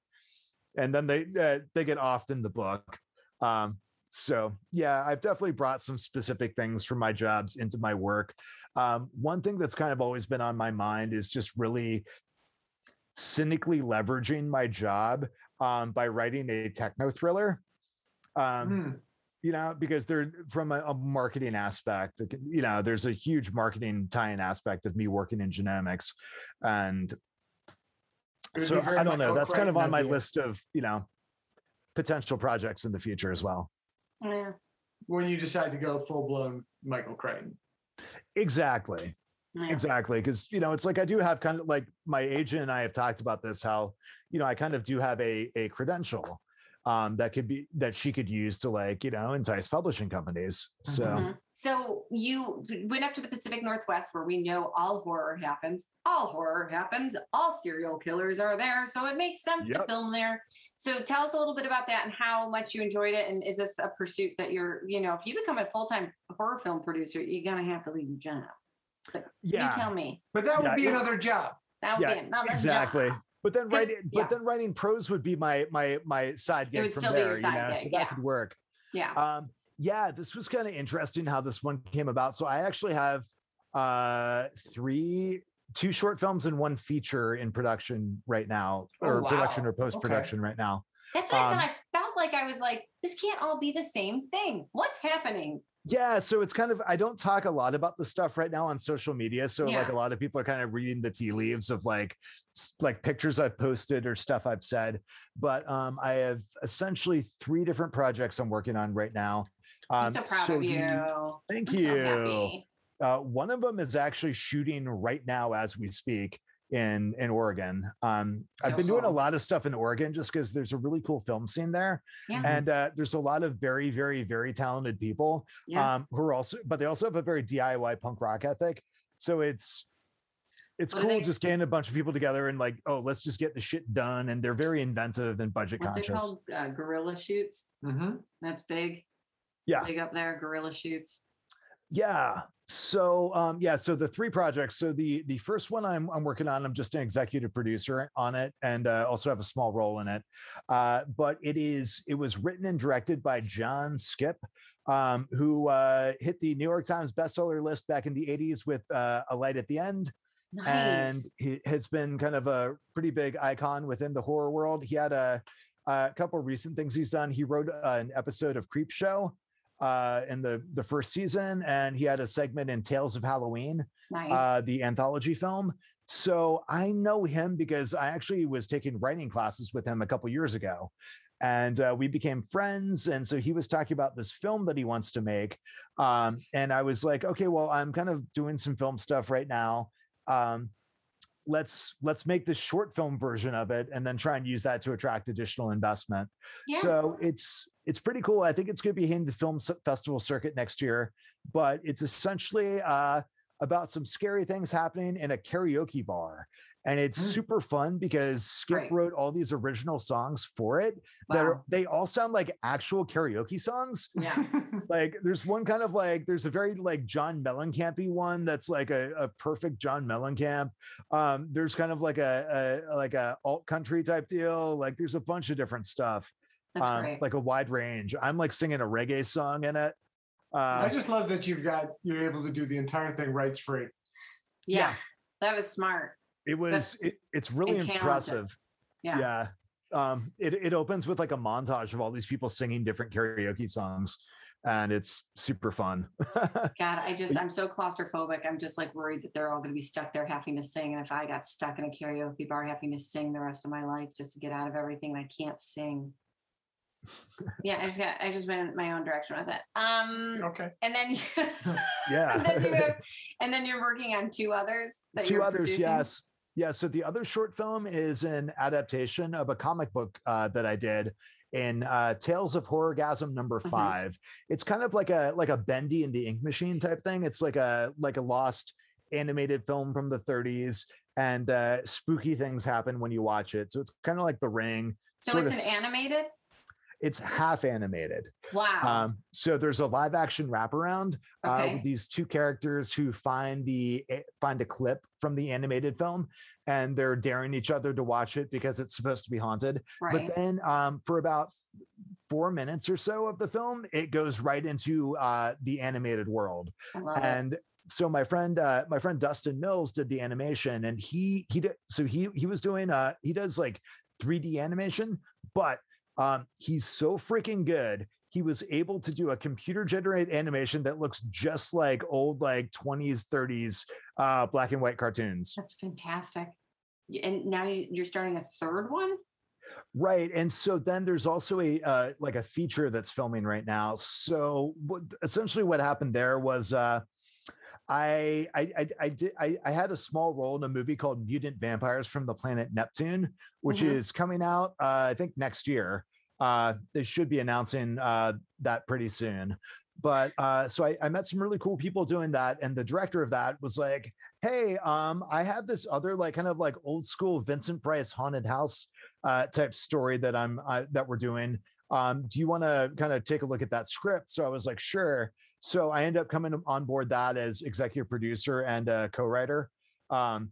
and then they uh, they get off in the book. Um, so yeah, I've definitely brought some specific things from my jobs into my work. Um, one thing that's kind of always been on my mind is just really cynically leveraging my job um, by writing a techno thriller. Um, Hmm. you know, because they're from a, a marketing aspect, you know, there's a huge marketing tie-in aspect of me working in genomics. And so I don't know, that's kind of on my list of, you know, potential projects in the future as well. Yeah. When you decide to go full blown Michael Crichton. Exactly. Yeah. Exactly. Because, you know, it's like I do have kind of like my agent and I have talked about this, how, you know, I kind of do have a, a credential um, that could be that she could use to like, you know, entice publishing companies. So Mhm. So you went up to the Pacific Northwest where we know all horror happens. All horror happens. All serial killers are there. So it makes sense to film there. So tell us a little bit about that and how much you enjoyed it. And is this a pursuit that you're, you know, if you become a full time horror film producer, you're going to have to leave your job. But yeah. you tell me. But that would Yeah, be it- another job. That would Yeah, be another exactly. job. But then writing, yeah. but then writing prose would be my my my side It gig would from still be your there, you side know, gig, so that could work. Yeah. Um, yeah, this was kind of interesting how this one came about. So I actually have uh three two short films and one feature in production right now, Oh, or production or post production right now. That's what I Um, thought. I felt like I was like, this can't all be the same thing. What's happening? Yeah, so it's kind of I don't talk a lot about the stuff right now on social media. So like a lot of people are kind of reading the tea leaves of like like pictures I've posted or stuff I've said. But um I have essentially three different projects I'm working on right now. Um, I'm so proud of the- you. Thank I'm you. so. Uh, one of them is actually shooting right now as we speak in in Oregon. Um, I've So been doing a lot of stuff in Oregon just because there's a really cool film scene there, Yeah. and uh, there's a lot of very, very, very talented people Yeah. um, who are also, but they also have a very DIY punk rock ethic. So it's it's What cool they- just getting a bunch of people together and like, oh, let's just get the shit done. And they're very inventive and budget What's it conscious. called? Uh, gorilla shoots. Mm-hmm. That's big. Yeah. Big up there. Gorilla shoots. Yeah. So um yeah, so the three projects. So the the first one I'm I'm working on, I'm just an executive producer on it and uh, also have a small role in it. Uh but it is it was written and directed by John Skipp um who uh hit the New York Times bestseller list back in the 80s with uh A Light at the End Nice. and he has been kind of a pretty big icon within the horror world. He had a, a couple recent things he's done. He wrote uh, an episode of Creepshow uh, in the the first season, and he had a segment in Tales of Halloween, nice. uh, the anthology film. So I know him because I actually was taking writing classes with him a couple years ago. And uh, we became friends. And so he was talking about this film that he wants to make. Um, and I was like, okay, well, I'm kind of doing some film stuff right now. Um, let's let's make this short film version of it and then try and use that to attract additional investment. yeah. So it's it's pretty cool. I think it's going to be hitting the film festival circuit next year, but it's essentially uh, about some scary things happening in a karaoke bar, and it's Mm. super fun because Skipp Right. wrote all these original songs for it. That are, they all sound like actual karaoke songs. Yeah. [laughs] Like there's one kind of like there's a very like John Mellencampy one that's like a, a perfect John Mellencamp. Um, there's kind of like a, a like a alt country type deal. Like there's a bunch of different stuff That's um, great. like a wide range. I'm like singing a reggae song in it. I Uh, just love that you've got you're able to do the entire thing rights free. yeah. That was smart. it was it, it's really impressive. Yeah. Yeah. Um, it it opens with like a montage of all these people singing different karaoke songs, and it's super fun. [laughs] God, I just, I'm so claustrophobic. I'm just like worried that they're all going to be stuck there having to sing. And if I got stuck in a karaoke bar having to sing the rest of my life just to get out of everything, I can't sing. Yeah, I just got, I just went my own direction with it. Um, Okay. and then, [laughs] Yeah. and then, you have, [laughs] and then you're working on two others. That Two you're others, producing? yes. Yeah. So the other short film is an adaptation of a comic book uh, that I did in uh, Tales of Horrorgasm number Mhm. 5 It's kind of like a like a Bendy and the Ink Machine type thing. It's like a like a lost animated film from the 30s, and uh, spooky things happen when you watch it. So it's kind of like The Ring. So it's an s- animated. It's half animated. Wow. Um, so there's a live action wraparound uh, with these two characters who find the eh, find a clip from the animated film, and they're daring each other to watch it because it's supposed to be haunted. right. But then, um, for about four minutes or so of the film, it goes right into uh, the animated world love it. and so my friend uh my friend dustin mills did the animation and he he did so he he was doing uh he does like 3d animation but um he's so freaking good he was able to do a computer generated animation that looks just like old like 20s 30s uh black and white cartoons That's fantastic. And now you- you're starting a third one. Right. And so then there's also a uh, like a feature that's filming right now. So what, essentially what happened there was uh I I I I, did, I I had a small role in a movie called Mutant Vampires from the Planet Neptune, which Mhm. is coming out uh, I think next year. Uh, they should be announcing uh, that pretty soon. But uh, so I, I met some really cool people doing that, and the director of that was like, "Hey, um, I have this other like kind of like old school Vincent Price haunted house uh, type story that I'm uh, that we're doing. Um, do you want to kind of take a look at that script? So I was like, sure. So I end up coming on board that as executive producer and uh, co-writer. Um,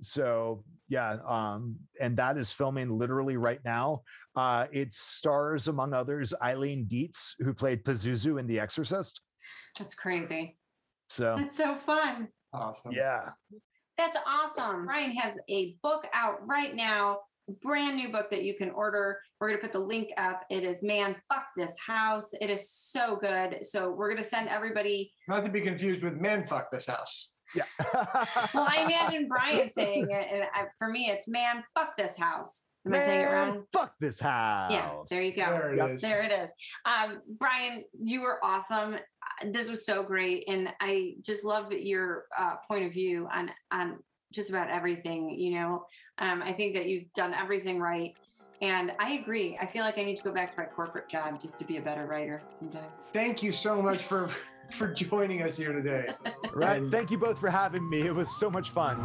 so yeah, um, and that is filming literally right now. Uh, it stars, among others, Eileen Dietz, who played Pazuzu in The Exorcist. That's crazy. So That's so fun. Awesome. yeah, That's awesome. Ryan has a book out right now, a brand new book that you can order. We're going to put the link up. It is Man, Fuck This House. It is so good. So we're going to send everybody. Not to be confused with Man fuck this house. yeah. [laughs] Well, I imagine Brian saying it. And I, for me, it's Man, Fuck This House. Am I saying it wrong? Fuck this house. Yeah, there you go. There it Yep. is. There it is. Um, Brian, you were awesome. Uh, This was so great, and I just love your uh, point of view on on just about everything. You know, um, I think that you've done everything right, and I agree. I feel like I need to go back to my corporate job just to be a better writer sometimes. Thank you so much for [laughs] for joining us here today. Right. And- Thank you both for having me. It was so much fun.